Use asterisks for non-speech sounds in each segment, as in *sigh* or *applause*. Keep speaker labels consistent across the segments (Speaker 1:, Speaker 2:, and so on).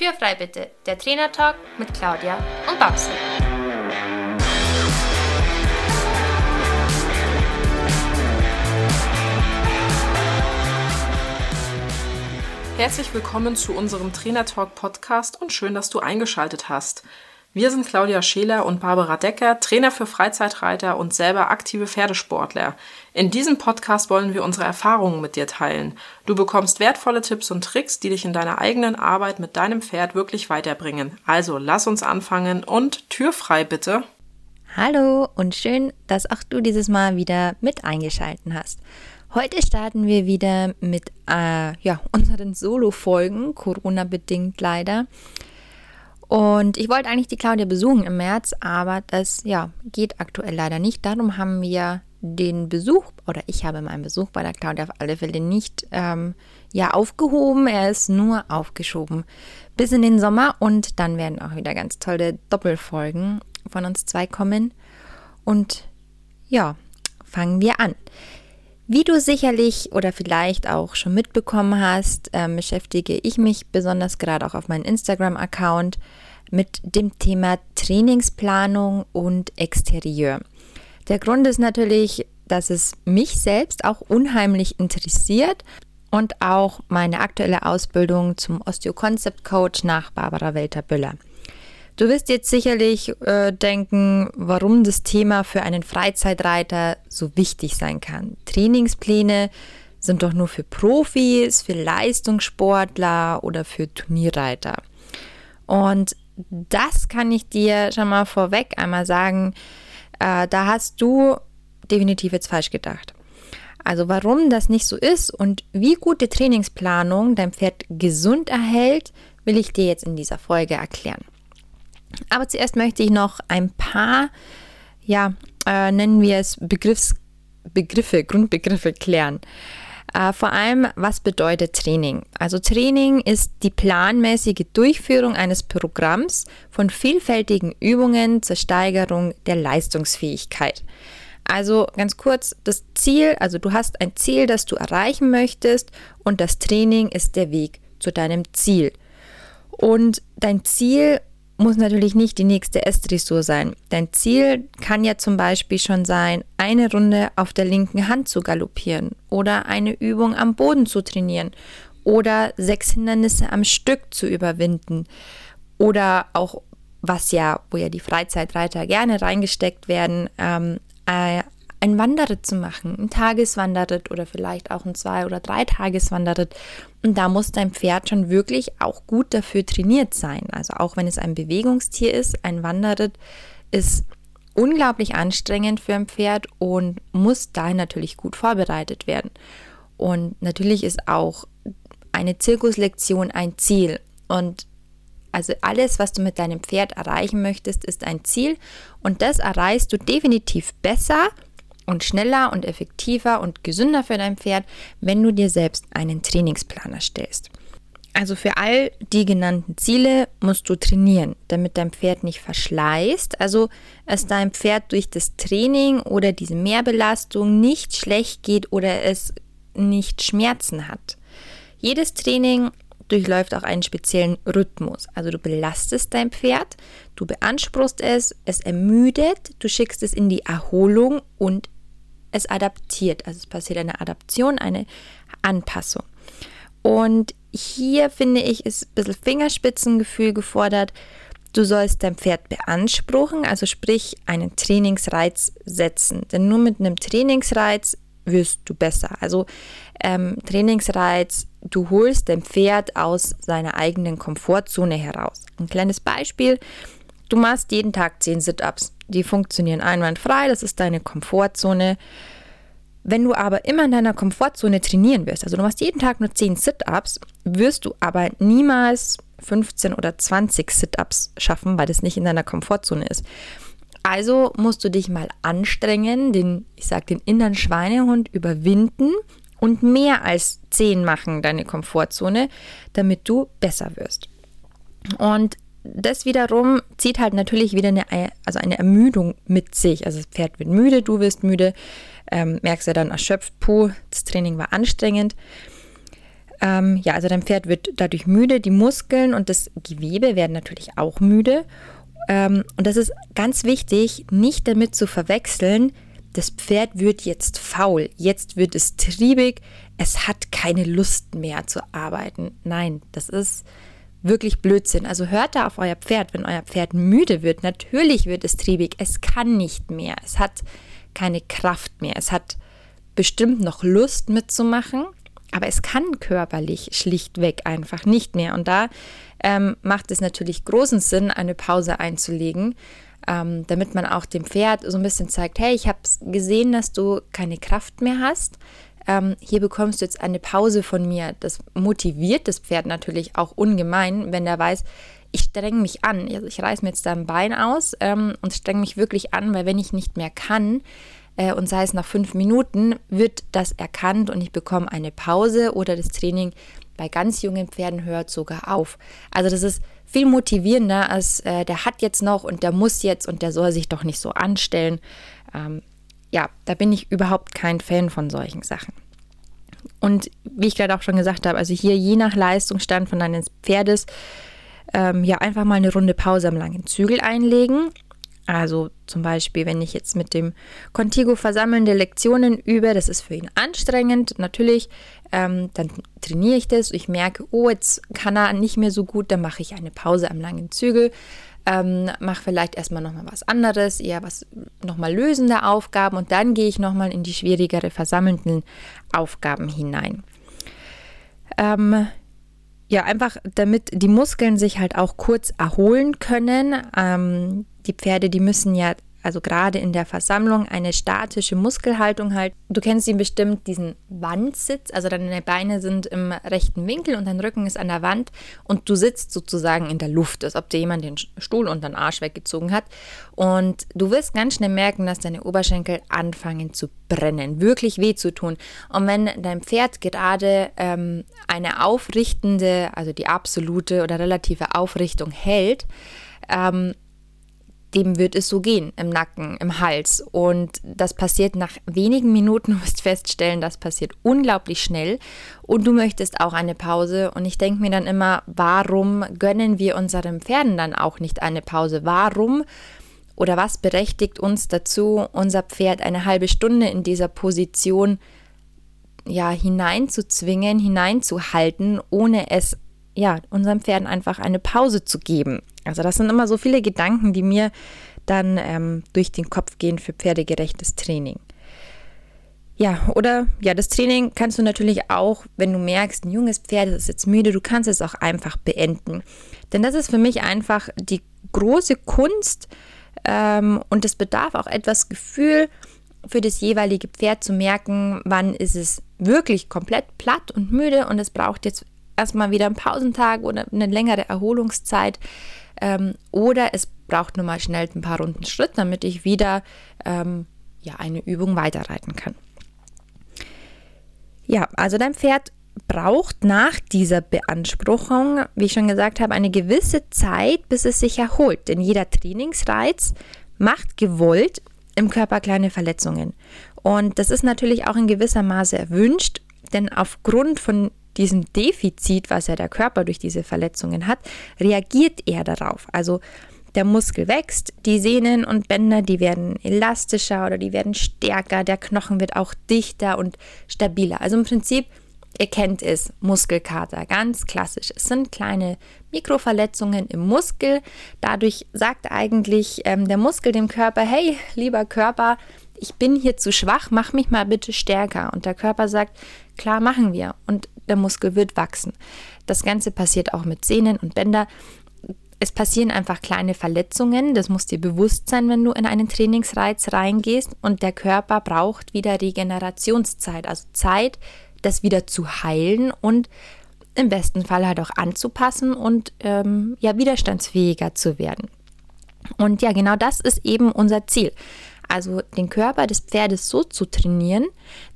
Speaker 1: Türfrei bitte, der Trainertalk mit Claudia und Babsi.
Speaker 2: Herzlich willkommen zu unserem Trainertalk Podcast und schön, dass du eingeschaltet hast. Wir sind Claudia Scheler und Barbara Decker, Trainer für Freizeitreiter und selber aktive Pferdesportler. In diesem Podcast wollen wir unsere Erfahrungen mit dir teilen. Du bekommst wertvolle Tipps und Tricks, die dich in deiner eigenen Arbeit mit deinem Pferd wirklich weiterbringen. Also lass uns anfangen und Tür frei bitte.
Speaker 3: Hallo und schön, dass auch du dieses Mal wieder mit eingeschalten hast. Heute starten wir wieder mit äh, ja, unseren Solo-Folgen, Corona-bedingt leider. Und ich wollte eigentlich die Claudia besuchen im März, aber das ja, geht aktuell leider nicht. Darum haben wir den Besuch, oder ich habe meinen Besuch bei der Claudia auf alle Fälle nicht ähm, ja, aufgehoben. Er ist nur aufgeschoben bis in den Sommer und dann werden auch wieder ganz tolle Doppelfolgen von uns zwei kommen. Und ja, fangen wir an. Wie du sicherlich oder vielleicht auch schon mitbekommen hast, äh, beschäftige ich mich besonders gerade auch auf meinem Instagram-Account mit dem Thema Trainingsplanung und Exterieur. Der Grund ist natürlich, dass es mich selbst auch unheimlich interessiert und auch meine aktuelle Ausbildung zum Osteo-Concept Coach nach Barbara Welter-Büller. Du wirst jetzt sicherlich äh, denken, warum das Thema für einen Freizeitreiter so wichtig sein kann. Trainingspläne sind doch nur für Profis, für Leistungssportler oder für Turnierreiter. Und das kann ich dir schon mal vorweg einmal sagen, äh, da hast du definitiv jetzt falsch gedacht. Also warum das nicht so ist und wie gute Trainingsplanung dein Pferd gesund erhält, will ich dir jetzt in dieser Folge erklären. Aber zuerst möchte ich noch ein paar, ja, äh, nennen wir es Begriffs, Begriffe, Grundbegriffe klären. Äh, vor allem, was bedeutet Training? Also Training ist die planmäßige Durchführung eines Programms von vielfältigen Übungen zur Steigerung der Leistungsfähigkeit. Also ganz kurz, das Ziel, also du hast ein Ziel, das du erreichen möchtest und das Training ist der Weg zu deinem Ziel. Und dein Ziel muss natürlich nicht die nächste S-Dressur sein. Dein Ziel kann ja zum Beispiel schon sein, eine Runde auf der linken Hand zu galoppieren oder eine Übung am Boden zu trainieren oder sechs Hindernisse am Stück zu überwinden oder auch, was ja, wo ja die Freizeitreiter gerne reingesteckt werden, ähm, äh, ein Wanderritt zu machen, ein Tageswanderritt oder vielleicht auch ein Zwei- oder Drei-Tageswanderritt. Und da muss dein Pferd schon wirklich auch gut dafür trainiert sein. Also auch wenn es ein Bewegungstier ist, ein Wanderritt ist unglaublich anstrengend für ein Pferd und muss dahin natürlich gut vorbereitet werden. Und natürlich ist auch eine Zirkuslektion ein Ziel. Und also alles, was du mit deinem Pferd erreichen möchtest, ist ein Ziel. Und das erreichst du definitiv besser, und schneller und effektiver und gesünder für dein Pferd, wenn du dir selbst einen Trainingsplan erstellst. Also für all die genannten Ziele musst du trainieren, damit dein Pferd nicht verschleißt, also es deinem Pferd durch das Training oder diese Mehrbelastung nicht schlecht geht oder es nicht Schmerzen hat. Jedes Training durchläuft auch einen speziellen Rhythmus. Also du belastest dein Pferd, du beanspruchst es, es ermüdet, du schickst es in die Erholung und es adaptiert. Also es passiert eine Adaption, eine Anpassung. Und hier finde ich, ist ein bisschen Fingerspitzengefühl gefordert. Du sollst dein Pferd beanspruchen, also sprich einen Trainingsreiz setzen. Denn nur mit einem Trainingsreiz wirst du besser. Also ähm, Trainingsreiz, du holst dein Pferd aus seiner eigenen Komfortzone heraus. Ein kleines Beispiel, du machst jeden Tag 10 Sit-ups die funktionieren einwandfrei, das ist deine Komfortzone. Wenn du aber immer in deiner Komfortzone trainieren wirst, also du machst jeden Tag nur 10 Sit-ups, wirst du aber niemals 15 oder 20 Sit-ups schaffen, weil das nicht in deiner Komfortzone ist. Also musst du dich mal anstrengen, den, ich sag, den inneren Schweinehund überwinden und mehr als 10 machen, deine Komfortzone, damit du besser wirst. Und das wiederum zieht halt natürlich wieder eine, also eine Ermüdung mit sich. Also das Pferd wird müde, du wirst müde, ähm, merkst ja dann erschöpft, puh, das Training war anstrengend. Ähm, ja, also dein Pferd wird dadurch müde, die Muskeln und das Gewebe werden natürlich auch müde. Ähm, und das ist ganz wichtig, nicht damit zu verwechseln, das Pferd wird jetzt faul, jetzt wird es triebig, es hat keine Lust mehr zu arbeiten. Nein, das ist wirklich Blödsinn. Also hört da auf euer Pferd, wenn euer Pferd müde wird. Natürlich wird es triebig, es kann nicht mehr, es hat keine Kraft mehr, es hat bestimmt noch Lust mitzumachen, aber es kann körperlich schlichtweg einfach nicht mehr. Und da ähm, macht es natürlich großen Sinn, eine Pause einzulegen, ähm, damit man auch dem Pferd so ein bisschen zeigt, hey, ich habe gesehen, dass du keine Kraft mehr hast. Ähm, hier bekommst du jetzt eine Pause von mir. Das motiviert das Pferd natürlich auch ungemein, wenn der weiß, ich strenge mich an. Also ich reiße mir jetzt da ein Bein aus ähm, und strenge mich wirklich an, weil wenn ich nicht mehr kann, äh, und sei es nach fünf Minuten, wird das erkannt und ich bekomme eine Pause oder das Training bei ganz jungen Pferden hört sogar auf. Also das ist viel motivierender als äh, der hat jetzt noch und der muss jetzt und der soll sich doch nicht so anstellen. Ähm, ja, da bin ich überhaupt kein Fan von solchen Sachen. Und wie ich gerade auch schon gesagt habe, also hier je nach Leistungsstand von deines Pferdes, ähm, ja, einfach mal eine Runde Pause am langen Zügel einlegen. Also zum Beispiel, wenn ich jetzt mit dem Contigo versammelnde Lektionen übe, das ist für ihn anstrengend, natürlich, ähm, dann trainiere ich das, ich merke, oh, jetzt kann er nicht mehr so gut, dann mache ich eine Pause am langen Zügel, ähm, mache vielleicht erstmal nochmal was anderes, eher was nochmal lösende Aufgaben und dann gehe ich nochmal in die schwierigere versammelnden Aufgaben hinein. Ähm, ja, einfach damit die Muskeln sich halt auch kurz erholen können. Ähm, die Pferde, die müssen ja also gerade in der Versammlung eine statische Muskelhaltung halt. Du kennst ihn bestimmt, diesen Wandsitz, also deine Beine sind im rechten Winkel und dein Rücken ist an der Wand und du sitzt sozusagen in der Luft, als ob dir jemand den Stuhl unter den Arsch weggezogen hat. Und du wirst ganz schnell merken, dass deine Oberschenkel anfangen zu brennen, wirklich weh zu tun. Und wenn dein Pferd gerade ähm, eine aufrichtende, also die absolute oder relative Aufrichtung hält, ähm, dem wird es so gehen im Nacken, im Hals. Und das passiert nach wenigen Minuten, *laughs* du wirst feststellen, das passiert unglaublich schnell. Und du möchtest auch eine Pause. Und ich denke mir dann immer, warum gönnen wir unseren Pferden dann auch nicht eine Pause? Warum oder was berechtigt uns dazu, unser Pferd eine halbe Stunde in dieser Position ja, hineinzuzwingen, hineinzuhalten, ohne es ja, unseren Pferden einfach eine Pause zu geben. Also das sind immer so viele Gedanken, die mir dann ähm, durch den Kopf gehen für pferdegerechtes Training. Ja, oder ja, das Training kannst du natürlich auch, wenn du merkst, ein junges Pferd ist jetzt müde, du kannst es auch einfach beenden. Denn das ist für mich einfach die große Kunst ähm, und es bedarf auch etwas Gefühl für das jeweilige Pferd zu merken, wann ist es wirklich komplett platt und müde und es braucht jetzt erstmal wieder einen Pausentag oder eine längere Erholungszeit. Ähm, oder es braucht nur mal schnell ein paar Runden Schritt, damit ich wieder ähm, ja, eine Übung weiterreiten kann. Ja, also dein Pferd braucht nach dieser Beanspruchung, wie ich schon gesagt habe, eine gewisse Zeit, bis es sich erholt. Denn jeder Trainingsreiz macht gewollt im Körper kleine Verletzungen. Und das ist natürlich auch in gewisser Maße erwünscht, denn aufgrund von diesem Defizit, was ja der Körper durch diese Verletzungen hat, reagiert er darauf. Also der Muskel wächst, die Sehnen und Bänder, die werden elastischer oder die werden stärker, der Knochen wird auch dichter und stabiler. Also im Prinzip, ihr kennt es, Muskelkater, ganz klassisch. Es sind kleine Mikroverletzungen im Muskel. Dadurch sagt eigentlich ähm, der Muskel dem Körper, hey, lieber Körper, ich bin hier zu schwach, mach mich mal bitte stärker. Und der Körper sagt, klar, machen wir. Und der Muskel wird wachsen. Das Ganze passiert auch mit Sehnen und Bänder. Es passieren einfach kleine Verletzungen, das muss dir bewusst sein, wenn du in einen Trainingsreiz reingehst und der Körper braucht wieder Regenerationszeit, also Zeit, das wieder zu heilen und im besten Fall halt auch anzupassen und ähm, ja widerstandsfähiger zu werden. Und ja, genau das ist eben unser Ziel. Also den Körper des Pferdes so zu trainieren,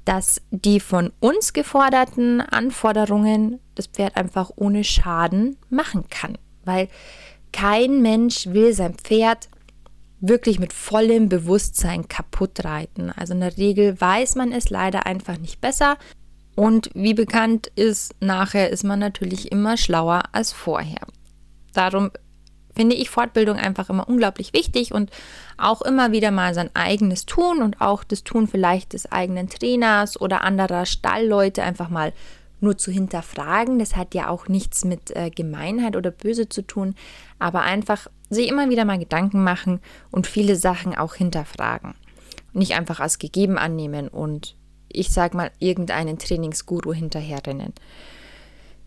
Speaker 3: dass die von uns geforderten Anforderungen das Pferd einfach ohne Schaden machen kann. Weil kein Mensch will sein Pferd wirklich mit vollem Bewusstsein kaputt reiten. Also in der Regel weiß man es leider einfach nicht besser. Und wie bekannt ist, nachher ist man natürlich immer schlauer als vorher. Darum finde ich Fortbildung einfach immer unglaublich wichtig und auch immer wieder mal sein eigenes Tun und auch das Tun vielleicht des eigenen Trainers oder anderer Stallleute einfach mal nur zu hinterfragen. Das hat ja auch nichts mit äh, Gemeinheit oder Böse zu tun, aber einfach sich immer wieder mal Gedanken machen und viele Sachen auch hinterfragen. Nicht einfach als gegeben annehmen und ich sag mal irgendeinen Trainingsguru hinterherrennen.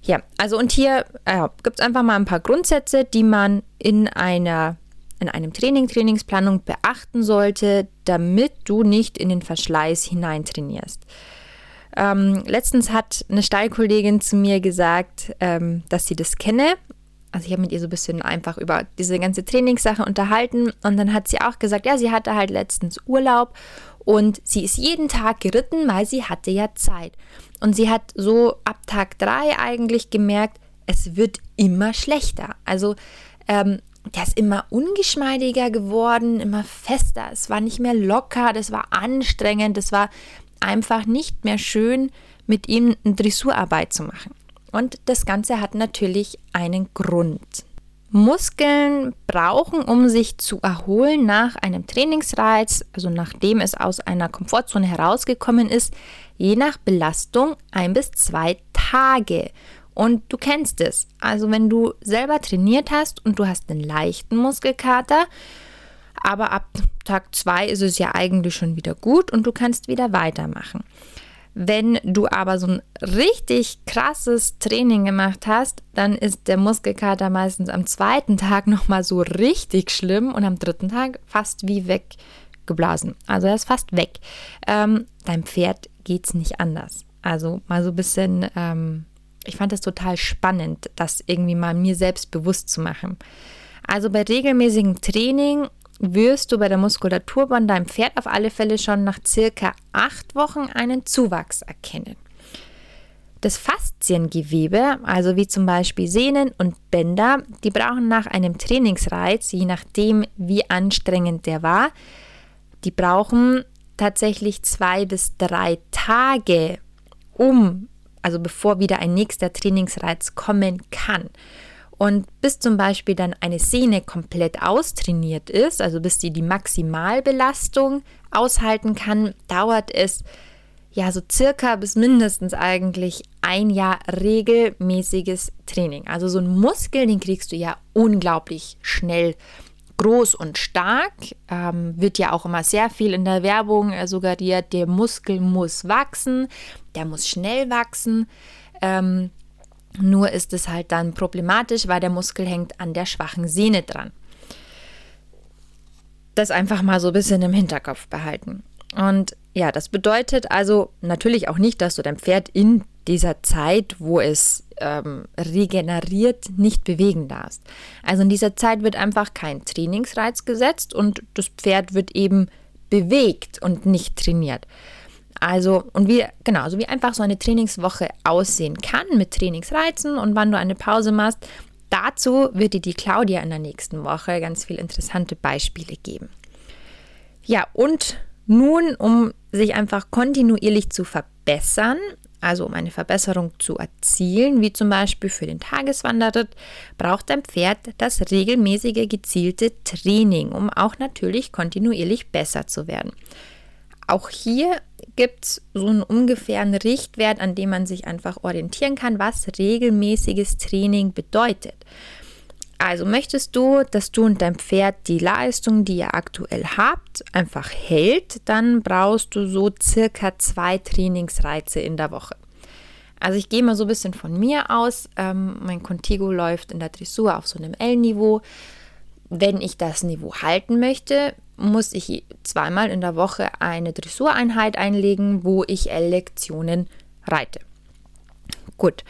Speaker 3: Ja, also und hier äh, gibt es einfach mal ein paar Grundsätze, die man in einer in einem Training, Trainingsplanung beachten sollte, damit du nicht in den Verschleiß hineintrainierst. Ähm, letztens hat eine Stallkollegin zu mir gesagt, ähm, dass sie das kenne. Also ich habe mit ihr so ein bisschen einfach über diese ganze Trainingssache unterhalten und dann hat sie auch gesagt, ja, sie hatte halt letztens Urlaub und sie ist jeden Tag geritten, weil sie hatte ja Zeit. Und sie hat so ab Tag drei eigentlich gemerkt, es wird immer schlechter. Also ähm, der ist immer ungeschmeidiger geworden, immer fester. Es war nicht mehr locker, das war anstrengend, es war einfach nicht mehr schön, mit ihm eine Dressurarbeit zu machen. Und das Ganze hat natürlich einen Grund. Muskeln brauchen, um sich zu erholen nach einem Trainingsreiz, also nachdem es aus einer Komfortzone herausgekommen ist, je nach Belastung ein bis zwei Tage. Und du kennst es. Also wenn du selber trainiert hast und du hast einen leichten Muskelkater, aber ab Tag zwei ist es ja eigentlich schon wieder gut und du kannst wieder weitermachen. Wenn du aber so ein richtig krasses Training gemacht hast, dann ist der Muskelkater meistens am zweiten Tag *laughs* nochmal so richtig schlimm und am dritten Tag fast wie weggeblasen. Also er ist fast weg. Ähm, deinem Pferd geht es nicht anders. Also mal so ein bisschen, ähm, ich fand das total spannend, das irgendwie mal mir selbst bewusst zu machen. Also bei regelmäßigem Training wirst du bei der Muskulatur von deinem Pferd auf alle Fälle schon nach circa acht Wochen einen Zuwachs erkennen. Das Fasziengewebe, also wie zum Beispiel Sehnen und Bänder, die brauchen nach einem Trainingsreiz, je nachdem wie anstrengend der war, die brauchen tatsächlich zwei bis drei Tage, um, also bevor wieder ein nächster Trainingsreiz kommen kann. Und bis zum Beispiel dann eine Sehne komplett austrainiert ist, also bis sie die Maximalbelastung aushalten kann, dauert es ja so circa bis mindestens eigentlich ein Jahr regelmäßiges Training. Also so einen Muskel, den kriegst du ja unglaublich schnell groß und stark. Ähm, wird ja auch immer sehr viel in der Werbung äh, suggeriert, der Muskel muss wachsen, der muss schnell wachsen. Ähm, nur ist es halt dann problematisch, weil der Muskel hängt an der schwachen Sehne dran. Das einfach mal so ein bisschen im Hinterkopf behalten. Und ja, das bedeutet also natürlich auch nicht, dass du dein Pferd in dieser Zeit, wo es ähm, regeneriert, nicht bewegen darfst. Also in dieser Zeit wird einfach kein Trainingsreiz gesetzt und das Pferd wird eben bewegt und nicht trainiert. Also, und wie, genau, also wie einfach so eine Trainingswoche aussehen kann mit Trainingsreizen und wann du eine Pause machst. Dazu wird dir die Claudia in der nächsten Woche ganz viele interessante Beispiele geben. Ja, und nun, um sich einfach kontinuierlich zu verbessern, also um eine Verbesserung zu erzielen, wie zum Beispiel für den Tageswanderritt, braucht dein Pferd das regelmäßige gezielte Training, um auch natürlich kontinuierlich besser zu werden. Auch hier gibt es so einen ungefähren Richtwert, an dem man sich einfach orientieren kann, was regelmäßiges Training bedeutet. Also möchtest du, dass du und dein Pferd die Leistung, die ihr aktuell habt, einfach hält, dann brauchst du so circa zwei Trainingsreize in der Woche. Also ich gehe mal so ein bisschen von mir aus. Ähm, mein Contigo läuft in der Dressur auf so einem L-Niveau. Wenn ich das Niveau halten möchte, muss ich zweimal in der Woche eine Dressureinheit einlegen, wo ich L-Lektionen reite. Gut.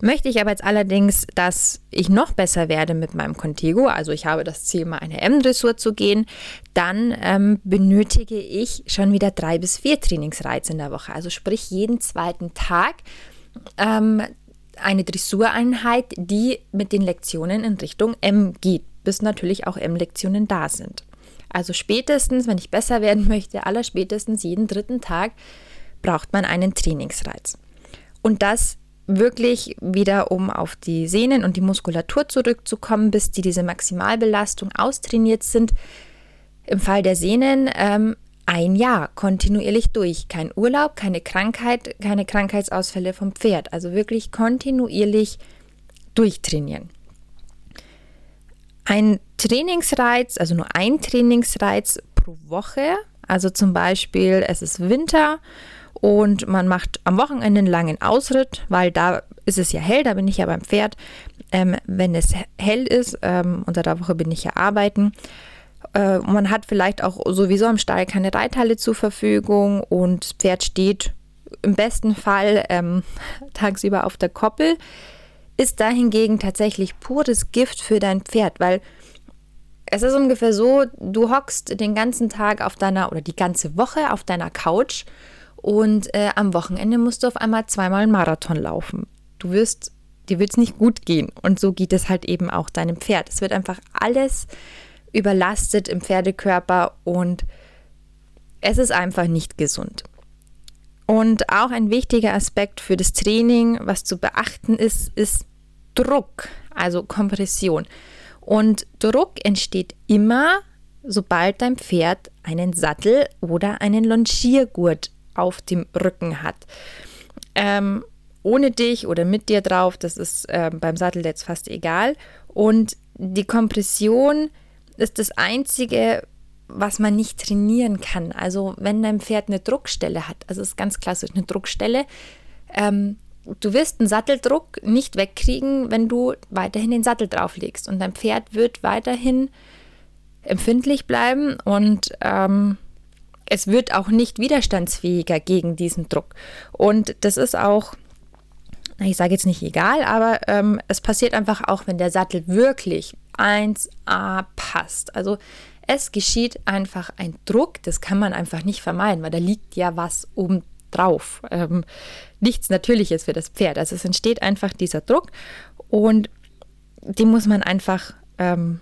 Speaker 3: Möchte ich aber jetzt allerdings, dass ich noch besser werde mit meinem Contigo, also ich habe das Ziel, mal eine M-Dressur zu gehen, dann ähm, benötige ich schon wieder drei bis vier Trainingsreize in der Woche. Also sprich jeden zweiten Tag ähm, eine Dressureinheit, die mit den Lektionen in Richtung M geht, bis natürlich auch M-Lektionen da sind. Also spätestens, wenn ich besser werden *laughs* möchte, aller spätestens jeden dritten Tag braucht man einen Trainingsreiz. Und das wirklich wieder, um auf die Sehnen und die Muskulatur zurückzukommen, bis die diese Maximalbelastung austrainiert sind. Im Fall der Sehnen ähm, ein Jahr kontinuierlich durch. Kein Urlaub, keine Krankheit, keine Krankheitsausfälle vom Pferd. Also wirklich kontinuierlich durchtrainieren. Ein Trainingsreiz, also nur ein Trainingsreiz pro Woche. Also zum Beispiel, es ist Winter und man macht am Wochenende einen langen Ausritt, weil da ist es ja hell, da bin ich ja beim Pferd. Ähm, wenn es hell ist, ähm, unter der Woche bin ich ja arbeiten. Äh, man hat vielleicht auch sowieso am Stall keine Reithalle zur Verfügung und das Pferd steht im besten Fall ähm, *laughs* tagsüber auf der Koppel. Ist da hingegen tatsächlich pures Gift für dein Pferd, weil es ist ungefähr so, du hockst den ganzen Tag auf deiner oder die ganze Woche auf deiner Couch und äh, am Wochenende musst du auf einmal zweimal einen Marathon laufen. Du wirst, dir wird es nicht gut gehen. Und so geht es halt eben auch deinem Pferd. Es wird einfach alles überlastet im Pferdekörper und es ist einfach nicht gesund. Und auch ein wichtiger Aspekt für das Training, was zu beachten ist, ist Druck, also Kompression. Und Druck entsteht immer, sobald dein Pferd einen Sattel oder einen Longiergurt auf dem Rücken hat. Ähm, ohne dich oder mit dir drauf, das ist äh, beim Sattel jetzt fast egal. Und die Kompression ist das Einzige, was man nicht trainieren kann. Also wenn dein Pferd eine Druckstelle hat, also ist ganz klassisch eine Druckstelle, ähm, du wirst einen Satteldruck nicht wegkriegen, wenn du weiterhin den Sattel drauflegst. Und dein Pferd wird weiterhin empfindlich bleiben und ähm, es wird auch nicht widerstandsfähiger gegen diesen Druck. Und das ist auch, ich sage jetzt nicht egal, aber ähm, es passiert einfach auch, wenn der Sattel wirklich 1A passt. Also es geschieht einfach ein Druck, das kann man einfach nicht vermeiden, weil da liegt ja was oben drauf. Ähm, nichts Natürliches für das Pferd. Also es entsteht einfach dieser Druck und den muss man einfach ähm,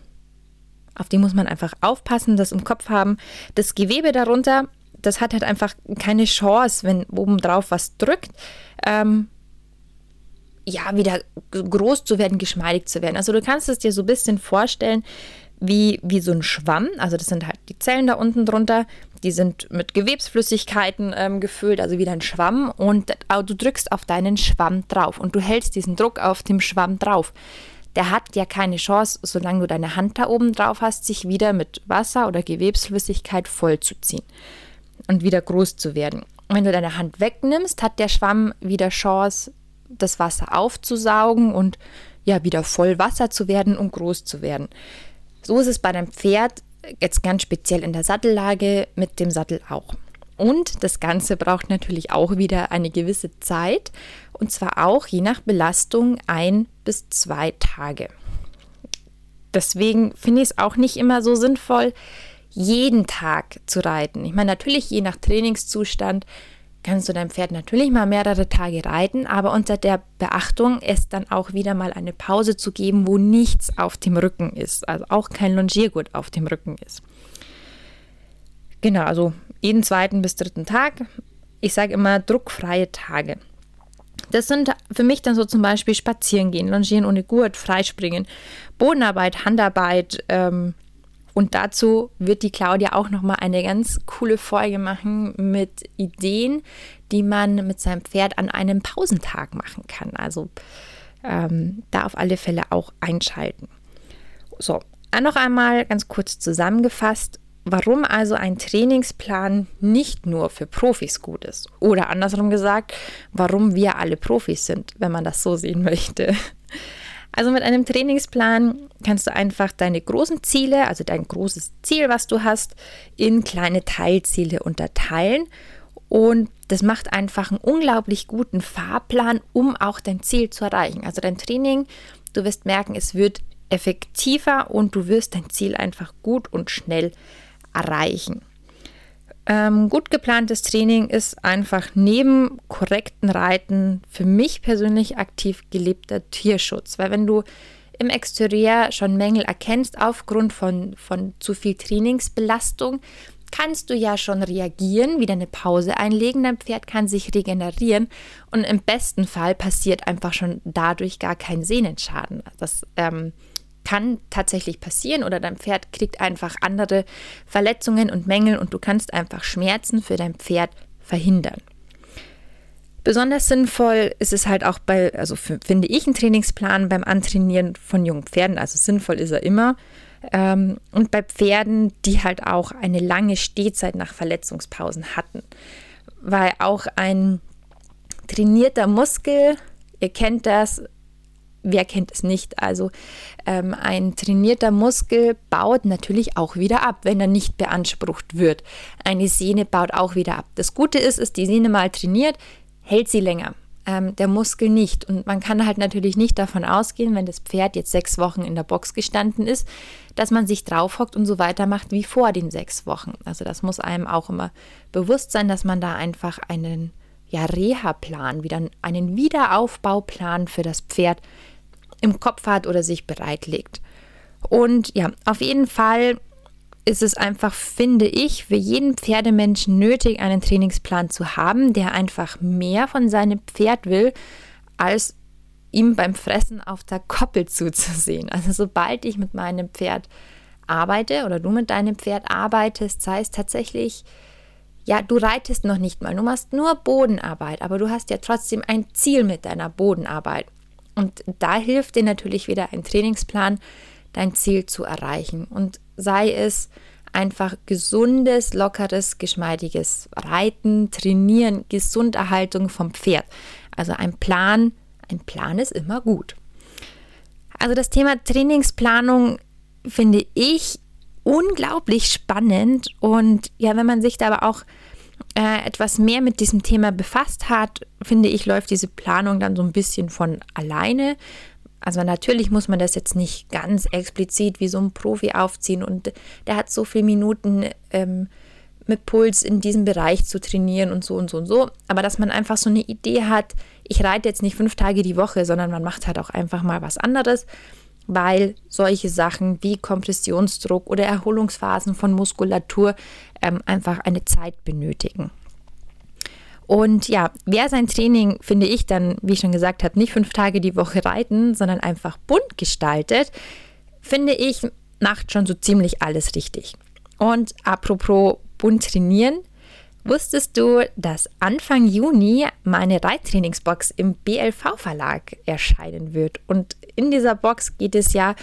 Speaker 3: auf die muss man einfach aufpassen, das im Kopf haben. Das Gewebe darunter, das hat halt einfach keine Chance, wenn obendrauf was drückt, ähm, ja, wieder groß zu werden, geschmeidig zu werden. Also du kannst es dir so ein bisschen vorstellen, wie, wie so ein Schwamm. Also das sind halt die Zellen da unten drunter. Die sind mit Gewebsflüssigkeiten ähm, gefüllt, also wie ein Schwamm. Und du drückst auf deinen Schwamm drauf und du hältst diesen Druck auf dem Schwamm drauf der hat ja keine Chance, solange du deine Hand da oben drauf hast, sich wieder mit Wasser oder Gewebsflüssigkeit vollzuziehen und wieder groß zu werden. wenn du deine Hand wegnimmst, hat der Schwamm wieder Chance, das Wasser aufzusaugen und ja wieder voll Wasser zu werden und groß zu werden. So ist es bei deinem Pferd jetzt ganz speziell in der Sattellage mit dem Sattel auch. Und das Ganze braucht natürlich auch wieder eine gewisse Zeit und zwar auch je nach Belastung ein bis zwei Tage. Deswegen finde ich es auch nicht immer so sinnvoll, jeden Tag zu reiten. Ich meine, natürlich je nach Trainingszustand kannst du dein Pferd natürlich mal mehrere Tage reiten, aber unter der Beachtung, es dann auch wieder mal eine Pause zu geben, wo nichts auf dem Rücken ist, also auch kein Longiergurt auf dem Rücken ist. Genau, also jeden zweiten bis dritten Tag. Ich sage immer druckfreie Tage. Das sind für mich dann so zum Beispiel Spazieren gehen, Longieren ohne Gurt, Freispringen, Bodenarbeit, Handarbeit. Ähm, und dazu wird die Claudia auch nochmal eine ganz coole Folge machen mit Ideen, die man mit seinem Pferd an einem Pausentag machen kann. Also ähm, da auf alle Fälle auch einschalten. So, noch einmal ganz kurz zusammengefasst. Warum also ein Trainingsplan nicht nur für Profis gut ist. Oder andersrum gesagt, warum wir alle Profis sind, wenn man das so sehen möchte. Also mit einem Trainingsplan kannst du einfach deine großen Ziele, also dein großes Ziel, was du hast, in kleine Teilziele unterteilen. Und das macht einfach einen unglaublich guten Fahrplan, um auch dein Ziel zu erreichen. Also dein Training, du wirst merken, es wird effektiver und du wirst dein Ziel einfach gut und schnell erreichen erreichen. Ähm, gut geplantes Training ist einfach neben korrekten Reiten für mich persönlich aktiv gelebter Tierschutz, weil wenn du im Exterieur schon Mängel erkennst aufgrund von, von zu viel Trainingsbelastung, kannst du ja schon reagieren, wieder eine Pause einlegen, dein Pferd kann sich regenerieren und im besten Fall passiert einfach schon dadurch gar kein Sehnenschaden. Das ähm, kann tatsächlich passieren oder dein Pferd kriegt einfach andere Verletzungen und Mängel und du kannst einfach Schmerzen für dein Pferd verhindern. Besonders sinnvoll ist es halt auch bei, also finde ich, einen Trainingsplan beim Antrainieren von jungen Pferden. Also sinnvoll ist er immer. Ähm, und bei Pferden, die halt auch eine lange Stehzeit nach Verletzungspausen hatten. Weil auch ein trainierter Muskel, ihr kennt das, wer kennt es nicht? Also ähm, ein trainierter Muskel baut natürlich auch wieder ab, wenn er nicht beansprucht wird. Eine Sehne baut auch wieder ab. Das Gute ist, ist die Sehne mal trainiert, hält sie länger. Ähm, der Muskel nicht. Und man kann halt natürlich nicht davon ausgehen, wenn das Pferd jetzt sechs Wochen in der Box gestanden ist, dass man sich draufhockt und so weitermacht wie vor den sechs Wochen. Also das muss einem auch immer bewusst sein, dass man da einfach einen ja, Reha-Plan, wieder einen Wiederaufbauplan für das Pferd im Kopf hat oder sich bereitlegt. Und ja, auf jeden Fall ist es einfach, finde ich, für jeden Pferdemenschen nötig, einen Trainingsplan zu haben, der einfach mehr von seinem Pferd will, als ihm beim Fressen auf der Koppel zuzusehen. Also sobald ich mit meinem Pferd arbeite oder du mit deinem Pferd arbeitest, sei es tatsächlich, ja, du reitest noch nicht mal, du machst nur Bodenarbeit, aber du hast ja trotzdem ein Ziel mit deiner Bodenarbeit. Und da hilft dir natürlich wieder ein Trainingsplan, dein Ziel zu erreichen. Und sei es einfach gesundes, lockeres, geschmeidiges Reiten, Trainieren, Gesunderhaltung vom Pferd. Also ein Plan, ein Plan ist immer gut. Also das Thema Trainingsplanung finde ich unglaublich spannend und ja, wenn man sich da aber auch äh, etwas mehr mit diesem Thema befasst hat, finde ich, läuft diese Planung dann so ein bisschen von alleine. Also natürlich muss man das jetzt nicht ganz explizit wie so ein Profi aufziehen und der hat so viele Minuten ähm, mit Puls in diesem Bereich zu trainieren und so und so und so. Aber dass man einfach so eine Idee hat, ich reite jetzt nicht fünf Tage die Woche, sondern man macht halt auch einfach mal was anderes weil solche Sachen wie Kompressionsdruck oder Erholungsphasen von Muskulatur ähm, einfach eine Zeit benötigen. Und ja, wer sein Training, finde ich, dann, wie ich schon gesagt habe, nicht fünf Tage die Woche reiten, sondern einfach bunt gestaltet, finde ich, macht schon so ziemlich alles richtig. Und apropos bunt trainieren, Wusstest du, dass Anfang Juni meine Reittrainingsbox im BLV-Verlag erscheinen wird? Und in dieser Box geht es ja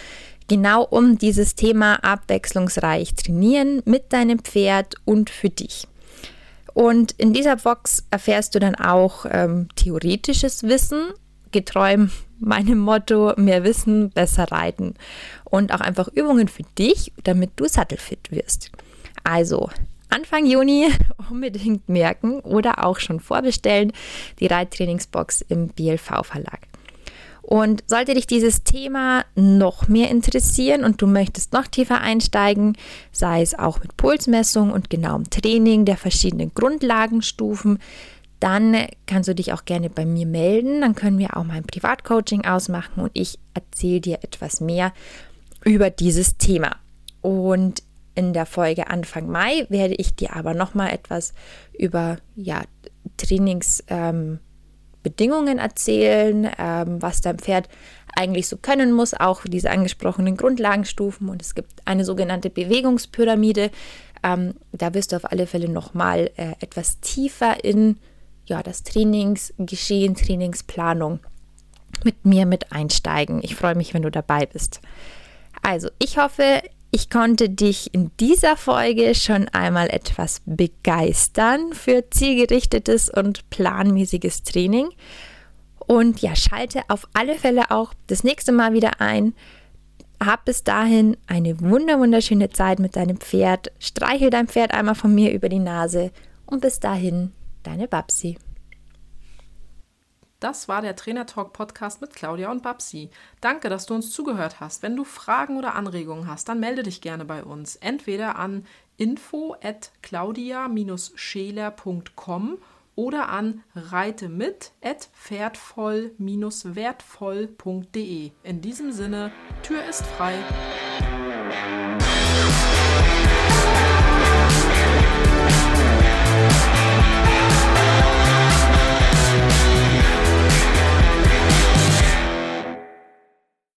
Speaker 3: genau um dieses Thema abwechslungsreich trainieren mit deinem Pferd und für dich. Und in dieser Box erfährst du dann auch ähm, theoretisches Wissen, getreu *laughs* meinem Motto, mehr Wissen, besser reiten. Und auch einfach Übungen für dich, damit du sattelfit wirst. Also Anfang Juni *laughs* unbedingt merken oder auch schon vorbestellen, die Reittrainingsbox im BLV Verlag. Und sollte dich dieses Thema noch mehr interessieren und du möchtest noch tiefer einsteigen, sei es auch mit Pulsmessung und genauem Training der verschiedenen Grundlagenstufen, dann kannst du dich auch gerne bei mir melden. Dann können wir auch mal ein Privatcoaching ausmachen und ich erzähle dir etwas mehr über dieses Thema. Und in der Folge Anfang Mai werde ich dir aber nochmal etwas über ja, Trainingsbedingungen ähm, erzählen, ähm, was dein Pferd eigentlich so können muss, auch diese angesprochenen Grundlagenstufen. Und es gibt eine sogenannte Bewegungspyramide. Ähm, da wirst du auf alle Fälle nochmal äh, etwas tiefer in ja, das Trainingsgeschehen, Trainingsplanung mit mir mit einsteigen. Ich freue mich, wenn du dabei bist. Also, ich hoffe, ich konnte dich in dieser Folge schon einmal etwas begeistern für zielgerichtetes und planmäßiges Training. Und ja, schalte auf alle Fälle auch das nächste Mal wieder ein. Hab bis dahin eine wunderschöne Zeit mit deinem Pferd. Streichel dein Pferd einmal von mir über die Nase. Und bis dahin, deine Babsi.
Speaker 2: Das war der Trainer Talk Podcast mit Claudia und Babsi. Danke, dass du uns zugehört hast. Wenn du Fragen oder Anregungen hast, dann melde dich gerne bei uns. Entweder an info at claudia-scheler.com oder an reite mit at pferdvoll-wertvoll.de. In diesem Sinne, Tür ist frei.